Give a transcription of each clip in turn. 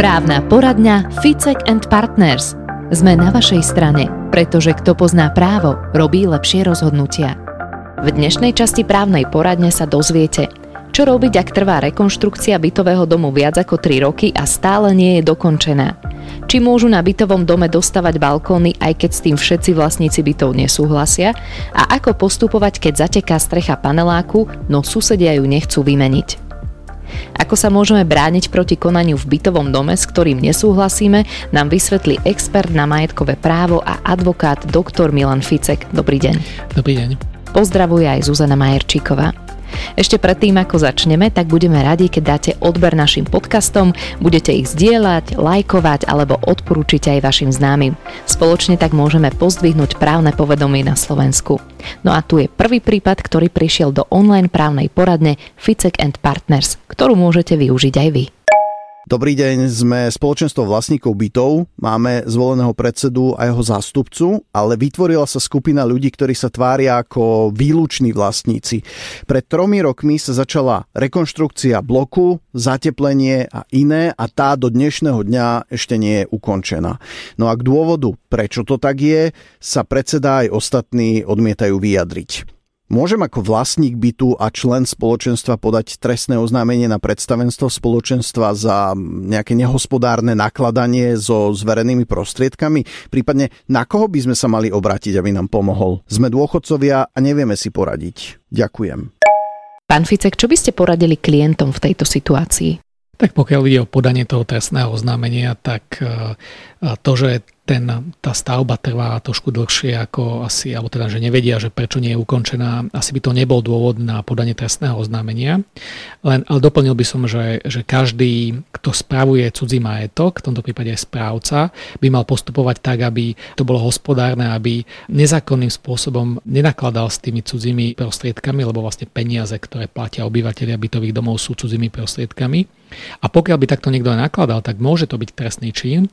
Právna poradňa Ficek and Partners. Sme na vašej strane, pretože kto pozná právo, robí lepšie rozhodnutia. V dnešnej časti právnej poradne sa dozviete, čo robiť, ak trvá rekonštrukcia bytového domu viac ako 3 roky a stále nie je dokončená? Či môžu na bytovom dome dostavať balkóny, aj keď s tým všetci vlastníci bytov nesúhlasia? A ako postupovať, keď zateká strecha paneláku, no susedia ju nechcú vymeniť? Ako sa môžeme brániť proti konaniu v bytovom dome, s ktorým nesúhlasíme, nám vysvetlí expert na majetkové právo a advokát dr. Milan Ficek. Dobrý deň. Dobrý deň. Pozdravuje aj Zuzana Majerčíková. Ešte predtým, ako začneme, tak budeme radi, keď dáte odber našim podcastom, budete ich zdieľať, lajkovať alebo odporúčiť aj vašim známym. Spoločne tak môžeme pozdvihnúť právne povedomie na Slovensku. No a tu je prvý prípad, ktorý prišiel do online právnej poradne Ficek and Partners, ktorú môžete využiť aj vy. Dobrý deň, sme spoločenstvo vlastníkov bytov, máme zvoleného predsedu a jeho zástupcu, ale vytvorila sa skupina ľudí, ktorí sa tvária ako výluční vlastníci. Pred tromi rokmi sa začala rekonštrukcia bloku, zateplenie a iné a tá do dnešného dňa ešte nie je ukončená. No a k dôvodu, prečo to tak je, sa predseda aj ostatní odmietajú vyjadriť. Môžem ako vlastník bytu a člen spoločenstva podať trestné oznámenie na predstavenstvo spoločenstva za nejaké nehospodárne nakladanie so zverenými prostriedkami? Prípadne na koho by sme sa mali obrátiť, aby nám pomohol? Sme dôchodcovia a nevieme si poradiť. Ďakujem. Pán Ficek, čo by ste poradili klientom v tejto situácii? Tak pokiaľ ide o podanie toho trestného oznámenia, tak e, to, že ten, tá stavba trvá trošku dlhšie ako asi, alebo teda, že nevedia, že prečo nie je ukončená, asi by to nebol dôvod na podanie trestného oznámenia. Len, ale doplnil by som, že, že každý, kto spravuje cudzí majetok, v tomto prípade aj správca, by mal postupovať tak, aby to bolo hospodárne, aby nezákonným spôsobom nenakladal s tými cudzími prostriedkami, lebo vlastne peniaze, ktoré platia obyvateľia bytových domov sú cudzími prostriedkami. A pokiaľ by takto niekto nakladal, tak môže to byť trestný čin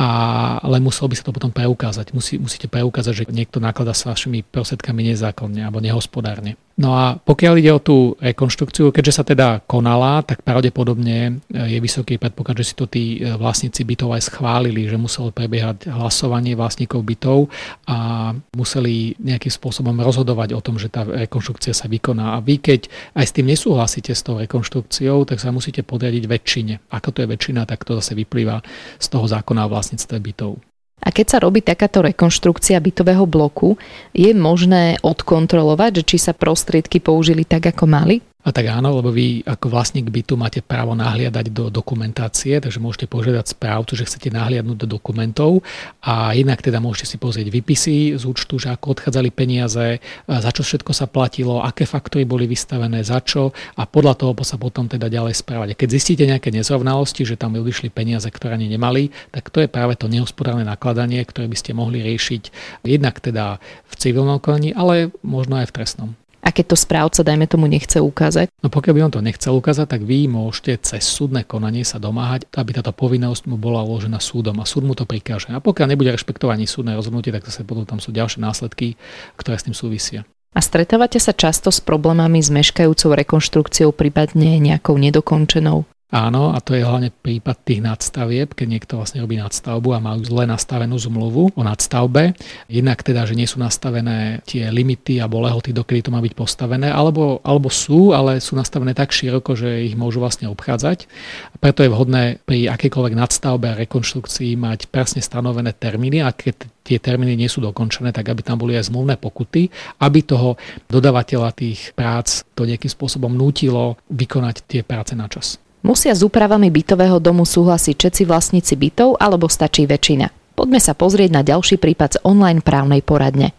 ale muselo by sa to potom preukázať. Musí, musíte preukázať, že niekto nakladá s vašimi prostriedkami nezákonne alebo nehospodárne. No a pokiaľ ide o tú rekonštrukciu, keďže sa teda konala, tak pravdepodobne e, je vysoký predpoklad, že si to tí e, vlastníci bytov aj schválili, že muselo prebiehať hlasovanie vlastníkov bytov a museli nejakým spôsobom rozhodovať o tom, že tá rekonštrukcia sa vykoná. A vy, keď aj s tým nesúhlasíte s tou rekonštrukciou, tak sa musíte podriadiť väčšine. Ako to je väčšina, tak to zase vyplýva z toho zákona o vlastníctve bytov. A keď sa robí takáto rekonštrukcia bytového bloku, je možné odkontrolovať, že či sa prostriedky použili tak, ako mali? A tak áno, lebo vy ako vlastník bytu máte právo nahliadať do dokumentácie, takže môžete požiadať správcu, že chcete nahliadnúť do dokumentov a inak teda môžete si pozrieť výpisy z účtu, že ako odchádzali peniaze, za čo všetko sa platilo, aké faktory boli vystavené, za čo a podľa toho sa potom teda ďalej správať. A keď zistíte nejaké nezrovnalosti, že tam odišli peniaze, ktoré ani nemali, tak to je práve to nehospodárne nakladanie, ktoré by ste mohli riešiť jednak teda v civilnom konaní, ale možno aj v trestnom. A keď to správca, dajme tomu, nechce ukázať? No pokiaľ by on to nechcel ukázať, tak vy môžete cez súdne konanie sa domáhať, aby táto povinnosť mu bola uložená súdom a súd mu to prikáže. A pokiaľ nebude rešpektovať súdne rozhodnutie, tak zase potom tam sú ďalšie následky, ktoré s tým súvisia. A stretávate sa často s problémami s meškajúcou rekonštrukciou, prípadne nejakou nedokončenou? Áno, a to je hlavne prípad tých nadstavieb, keď niekto vlastne robí nadstavbu a majú zle nastavenú zmluvu o nadstavbe. Jednak teda, že nie sú nastavené tie limity alebo lehoty, dokedy to má byť postavené, alebo, alebo sú, ale sú nastavené tak široko, že ich môžu vlastne obchádzať. A preto je vhodné pri akejkoľvek nadstavbe a rekonštrukcii mať presne stanovené termíny a keď tie termíny nie sú dokončené, tak aby tam boli aj zmluvné pokuty, aby toho dodávateľa tých prác to nejakým spôsobom nútilo vykonať tie práce na čas. Musia s úpravami bytového domu súhlasiť všetci vlastníci bytov alebo stačí väčšina? Poďme sa pozrieť na ďalší prípad z online právnej poradne.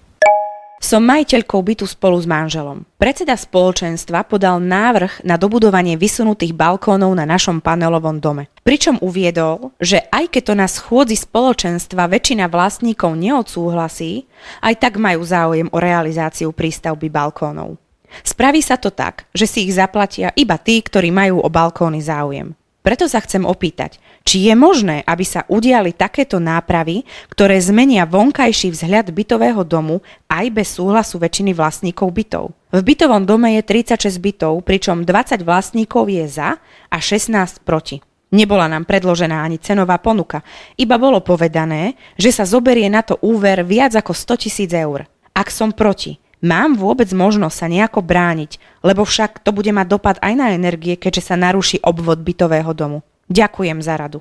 Som majiteľkou bytu spolu s manželom. Predseda spoločenstva podal návrh na dobudovanie vysunutých balkónov na našom panelovom dome. Pričom uviedol, že aj keď to na schôdzi spoločenstva väčšina vlastníkov neodsúhlasí, aj tak majú záujem o realizáciu prístavby balkónov. Spraví sa to tak, že si ich zaplatia iba tí, ktorí majú o balkóny záujem. Preto sa chcem opýtať, či je možné, aby sa udiali takéto nápravy, ktoré zmenia vonkajší vzhľad bytového domu aj bez súhlasu väčšiny vlastníkov bytov. V bytovom dome je 36 bytov, pričom 20 vlastníkov je za a 16 proti. Nebola nám predložená ani cenová ponuka, iba bolo povedané, že sa zoberie na to úver viac ako 100 tisíc eur. Ak som proti, mám vôbec možnosť sa nejako brániť, lebo však to bude mať dopad aj na energie, keďže sa naruší obvod bytového domu. Ďakujem za radu.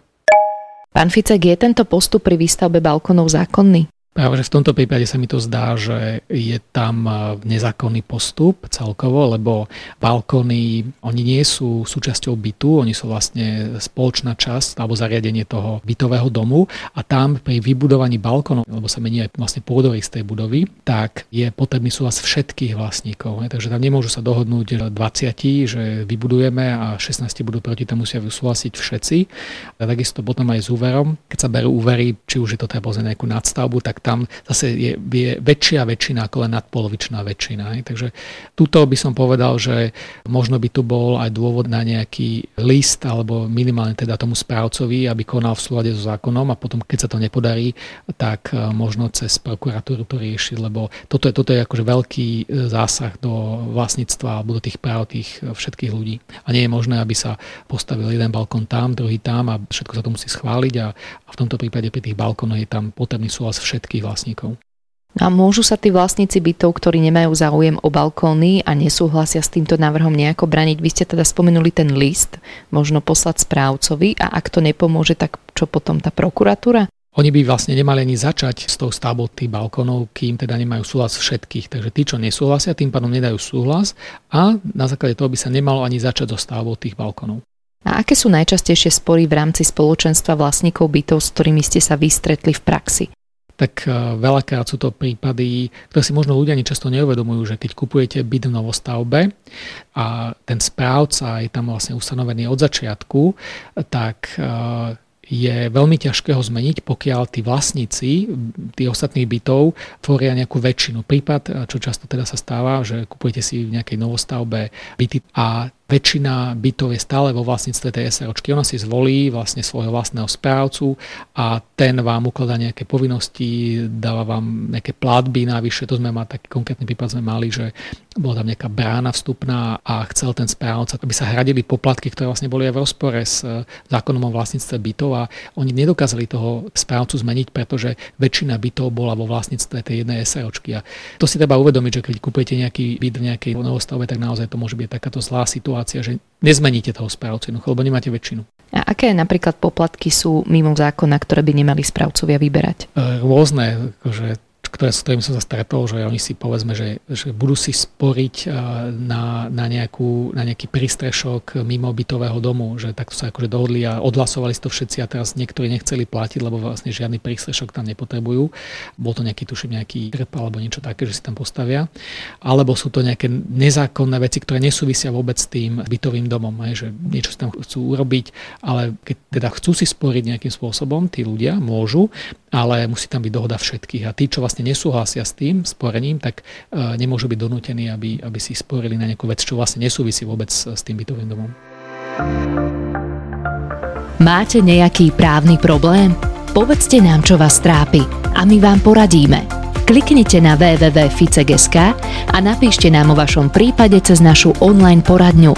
Pán Ficek, je tento postup pri výstavbe balkónov zákonný? Práve v tomto prípade sa mi to zdá, že je tam e, nezákonný postup celkovo, lebo balkóny, oni nie sú súčasťou bytu, oni sú vlastne spoločná časť alebo zariadenie toho bytového domu a tam pri vybudovaní balkónov, lebo sa mení aj vlastne pôdorys tej budovy, tak je potrebný súhlas všetkých vlastníkov. Takže tam nemôžu sa dohodnúť 20, že vybudujeme a 16 budú proti tomu musia súhlasiť všetci. A takisto potom aj s úverom, keď sa berú úvery, či už je to treba nejakú nadstavbu, tak tam zase je, je väčšia väčšina ako len nadpolovičná väčšina. Hej. Takže tuto by som povedal, že možno by tu bol aj dôvod na nejaký list alebo minimálne teda tomu správcovi, aby konal v súlade so zákonom a potom, keď sa to nepodarí, tak e, možno cez prokuratúru to riešiť, lebo toto je, toto je akože veľký e, zásah do vlastníctva alebo do tých práv tých e, všetkých ľudí. A nie je možné, aby sa postavil jeden balkón tam, druhý tam a všetko sa to musí schváliť a, a v tomto prípade pri tých balkónoch je tam potrebný súhlas všetkých všetkých vlastníkov. A môžu sa tí vlastníci bytov, ktorí nemajú záujem o balkóny a nesúhlasia s týmto návrhom nejako braniť? Vy ste teda spomenuli ten list, možno poslať správcovi a ak to nepomôže, tak čo potom tá prokuratúra? Oni by vlastne nemali ani začať s tou stavbou tých balkónov, kým teda nemajú súhlas všetkých. Takže tí, čo nesúhlasia, tým pádom nedajú súhlas a na základe toho by sa nemalo ani začať so stavbou tých balkónov. A aké sú najčastejšie spory v rámci spoločenstva vlastníkov bytov, s ktorými ste sa vystretli v praxi? Tak eh, veľakrát sú to prípady, ktoré si možno ľudia často neuvedomujú, že keď kupujete byt v novostavbe a ten správca je tam vlastne ustanovený od začiatku, tak eh, je veľmi ťažké ho zmeniť, pokiaľ tí vlastníci tých ostatných bytov tvoria nejakú väčšinu. Prípad, eh, čo často teda sa stáva, že kupujete si v nejakej novostavbe byty a väčšina bytov je stále vo vlastníctve tej SROčky. Ona si zvolí vlastne svojho vlastného správcu a ten vám ukladá nejaké povinnosti, dáva vám nejaké platby navyše. To sme mali taký konkrétny prípad sme mali, že bola tam nejaká brána vstupná a chcel ten správca, aby sa hradili poplatky, ktoré vlastne boli aj v rozpore s eh, zákonom o vlastníctve bytov a oni nedokázali toho správcu zmeniť, pretože väčšina bytov bola vo vlastníctve tej jednej SROčky. A to si treba uvedomiť, že keď kupujete nejaký byt v nejakej novostavbe, tak naozaj to môže byť takáto zlá situácia situácia, že nezmeníte toho správcu, lebo nemáte väčšinu. A aké napríklad poplatky sú mimo zákona, ktoré by nemali správcovia vyberať? E, rôzne, že ktoré, s ktorými som sa stretol, že oni si povedzme, že, že budú si sporiť na, na, nejakú, na nejaký prístrešok mimo bytového domu, že takto sa akože dohodli a odhlasovali si to všetci a teraz niektorí nechceli platiť, lebo vlastne žiadny prístrešok tam nepotrebujú. Bol to nejaký, tuším, nejaký trp alebo niečo také, že si tam postavia. Alebo sú to nejaké nezákonné veci, ktoré nesúvisia vôbec s tým bytovým domom, aj, že niečo si tam chcú urobiť, ale keď teda chcú si sporiť nejakým spôsobom, tí ľudia môžu, ale musí tam byť dohoda všetkých. A tí, čo vlastne nesúhlasia s tým sporením, tak uh, nemôžu byť donútení, aby, aby si sporili na nejakú vec, čo vlastne nesúvisí vôbec s tým bytovým domom. Máte nejaký právny problém? Povedzte nám, čo vás trápi a my vám poradíme. Kliknite na www.ficek.sk a napíšte nám o vašom prípade cez našu online poradňu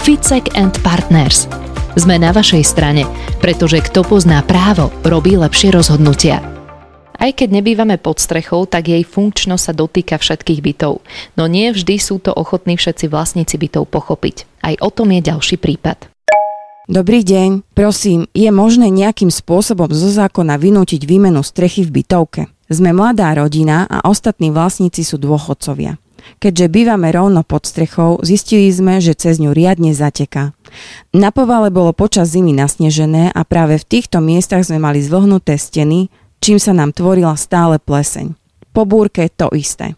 Ficek and Partners – sme na vašej strane, pretože kto pozná právo, robí lepšie rozhodnutia. Aj keď nebývame pod strechou, tak jej funkčnosť sa dotýka všetkých bytov. No nie vždy sú to ochotní všetci vlastníci bytov pochopiť. Aj o tom je ďalší prípad. Dobrý deň, prosím, je možné nejakým spôsobom zo zákona vynútiť výmenu strechy v bytovke? Sme mladá rodina a ostatní vlastníci sú dôchodcovia. Keďže bývame rovno pod strechou, zistili sme, že cez ňu riadne zateká. Na povale bolo počas zimy nasnežené a práve v týchto miestach sme mali zvlhnuté steny, čím sa nám tvorila stále pleseň. Po búrke to isté.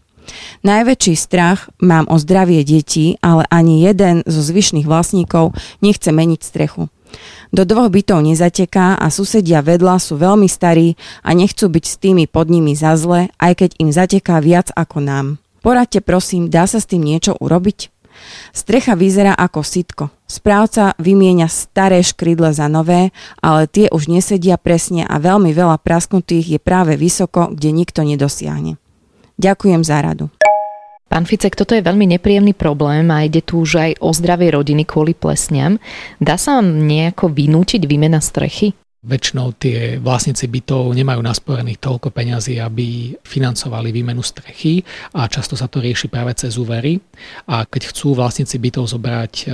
Najväčší strach mám o zdravie detí, ale ani jeden zo zvyšných vlastníkov nechce meniť strechu. Do dvoch bytov nezateká a susedia vedľa sú veľmi starí a nechcú byť s tými pod nimi za zle, aj keď im zateká viac ako nám. Poradte prosím, dá sa s tým niečo urobiť? Strecha vyzerá ako sitko. Správca vymieňa staré škrydle za nové, ale tie už nesedia presne a veľmi veľa prasknutých je práve vysoko, kde nikto nedosiahne. Ďakujem za radu. Pán Ficek, toto je veľmi nepríjemný problém a ide tu už aj o zdravie rodiny kvôli plesňam. Dá sa vám nejako vynútiť výmena strechy? Väčšinou tie vlastníci bytov nemajú nasporených toľko peňazí, aby financovali výmenu strechy a často sa to rieši práve cez úvery. A keď chcú vlastníci bytov zobrať e,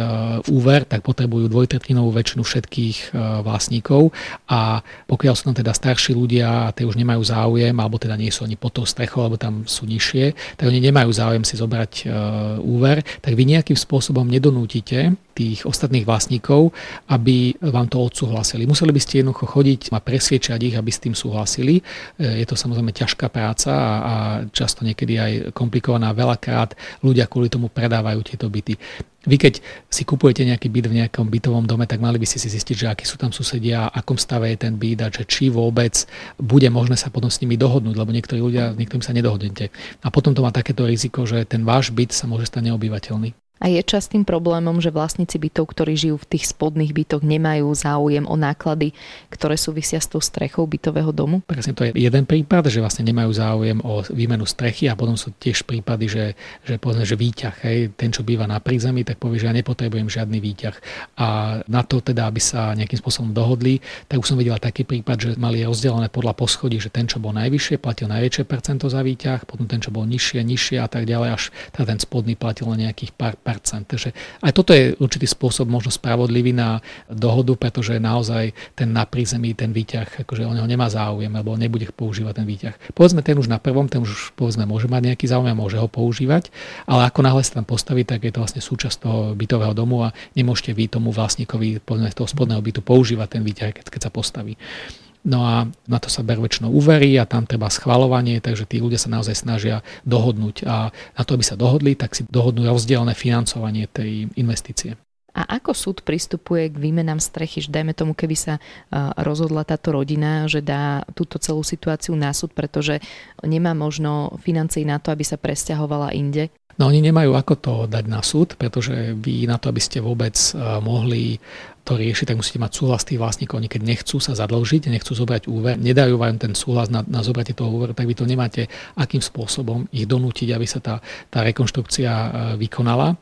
úver, tak potrebujú dvojtretinovú väčšinu všetkých e, vlastníkov a pokiaľ sú tam teda starší ľudia a tie už nemajú záujem, alebo teda nie sú oni pod tou strechou, alebo tam sú nižšie, tak oni nemajú záujem si zobrať e, úver, tak vy nejakým spôsobom nedonútite tých ostatných vlastníkov, aby vám to odsúhlasili. Museli by ste jednoducho chodiť a presviečať ich, aby s tým súhlasili. E, je to samozrejme ťažká práca a, a často niekedy aj komplikovaná. Veľakrát ľudia kvôli tomu predávajú tieto byty. Vy keď si kupujete nejaký byt v nejakom bytovom dome, tak mali by ste si zistiť, že akí sú tam susedia, akom stave je ten byt a že či vôbec bude možné sa potom s nimi dohodnúť, lebo niektorí ľudia, niektorým sa nedohodnete. A potom to má takéto riziko, že ten váš byt sa môže stať neobyvateľný. A je častým problémom, že vlastníci bytov, ktorí žijú v tých spodných bytoch, nemajú záujem o náklady, ktoré súvisia s tou strechou bytového domu? Presne to je jeden prípad, že vlastne nemajú záujem o výmenu strechy a potom sú tiež prípady, že, že povedzme, že výťah, hej, ten, čo býva na prízemí, tak povie, že ja nepotrebujem žiadny výťah. A na to teda, aby sa nejakým spôsobom dohodli, tak už som videla taký prípad, že mali rozdelené podľa poschodí, že ten, čo bol najvyššie, platil najväčšie percento za výťah, potom ten, čo bol nižšie, nižšie a tak ďalej, až teda ten spodný platil len nejakých pár Takže aj toto je určitý spôsob možno spravodlivý na dohodu, pretože naozaj ten na prízemí, ten výťah, akože o neho nemá záujem, alebo nebude používať ten výťah. Povedzme, ten už na prvom, ten už povedzme môže mať nejaký záujem a môže ho používať, ale ako náhle sa tam postaví, tak je to vlastne súčasť toho bytového domu a nemôžete vy tomu vlastníkovi povedzme, toho spodného bytu používať ten výťah, keď, keď sa postaví. No a na to sa berú väčšinou úvery a tam treba schvalovanie, takže tí ľudia sa naozaj snažia dohodnúť a na to, aby sa dohodli, tak si dohodnú rozdielne financovanie tej investície. A ako súd pristupuje k výmenám strechy, že dajme tomu, keby sa rozhodla táto rodina, že dá túto celú situáciu na súd, pretože nemá možno financií na to, aby sa presťahovala inde? No oni nemajú ako to dať na súd, pretože vy na to, aby ste vôbec mohli to rieši, tak musíte mať súhlas tých vlastníkov. Oni keď nechcú sa zadlžiť, nechcú zobrať úver, nedajú vám ten súhlas na, na zobratie toho úveru, tak vy to nemáte akým spôsobom ich donútiť, aby sa tá, tá rekonštrukcia e, vykonala.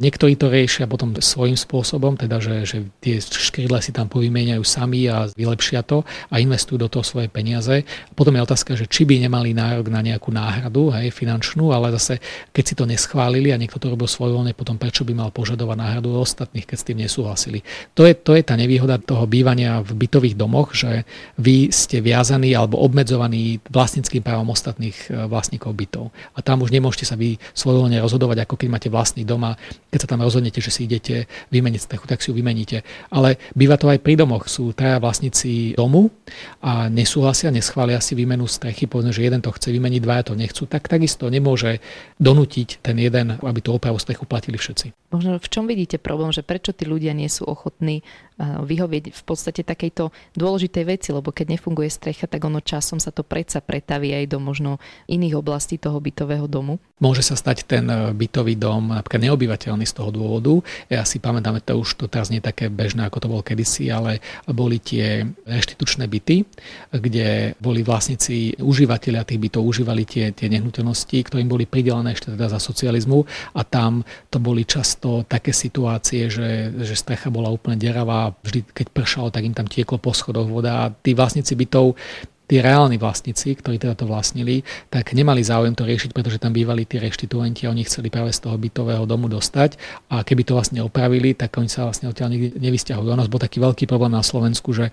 Niektorí to riešia potom svojím spôsobom, teda že, že tie škrydle si tam povymieňajú sami a vylepšia to a investujú do toho svoje peniaze. Potom je otázka, že či by nemali nárok na nejakú náhradu hej, finančnú, ale zase keď si to neschválili a niekto to robil svojvoľne, potom prečo by mal požadovať náhradu ostatných, keď s tým nesúhlasili to je, to je tá nevýhoda toho bývania v bytových domoch, že vy ste viazaní alebo obmedzovaní vlastníckým právom ostatných e, vlastníkov bytov. A tam už nemôžete sa vy svojvoľne rozhodovať, ako keď máte vlastný dom a keď sa tam rozhodnete, že si idete vymeniť strechu, tak si ju vymeníte. Ale býva to aj pri domoch. Sú traja vlastníci domu a nesúhlasia, neschvália si výmenu strechy, povedzme, že jeden to chce vymeniť, dvaja to nechcú, tak takisto nemôže donútiť ten jeden, aby tú opravu strechu platili všetci. Možno v čom vidíte problém, že prečo tí ľudia nie sú ochotní vyhovieť v podstate takejto dôležitej veci, lebo keď nefunguje strecha, tak ono časom sa to predsa pretaví aj do možno iných oblastí toho bytového domu. Môže sa stať ten e, bytový dom napríklad neobyvateľný z toho dôvodu. Ja si pamätám, to už to teraz nie je také bežné, ako to bol kedysi, ale boli tie reštitučné byty, kde boli vlastníci, užívateľia tých bytov užívali tie, tie nehnuteľnosti, ktorým boli pridelené ešte teda za socializmu a tam to boli často také situácie, že, že strecha bola úplne deravá vždy keď pršalo, tak im tam tieklo po schodoch voda a tí vlastníci bytov tí reálni vlastníci, ktorí teda to vlastnili, tak nemali záujem to riešiť, pretože tam bývali tí reštituenti a oni chceli práve z toho bytového domu dostať a keby to vlastne opravili, tak oni sa vlastne odtiaľ nikdy nevysťahujú. Nás bol taký veľký problém na Slovensku, že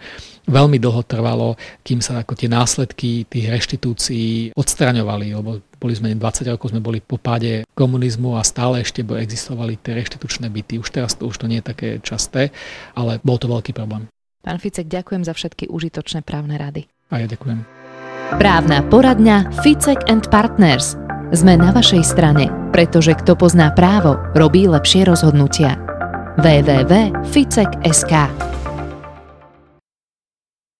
veľmi dlho trvalo, kým sa ako tie následky tých reštitúcií odstraňovali, lebo boli sme 20 rokov, sme boli po páde komunizmu a stále ešte existovali tie reštitučné byty. Už teraz to už to nie je také časté, ale bol to veľký problém. Pán Ficek, ďakujem za všetky užitočné právne rady. A ja ďakujem. Právna poradňa Ficek and Partners. Sme na vašej strane, pretože kto pozná právo, robí lepšie rozhodnutia. www.ficek.sk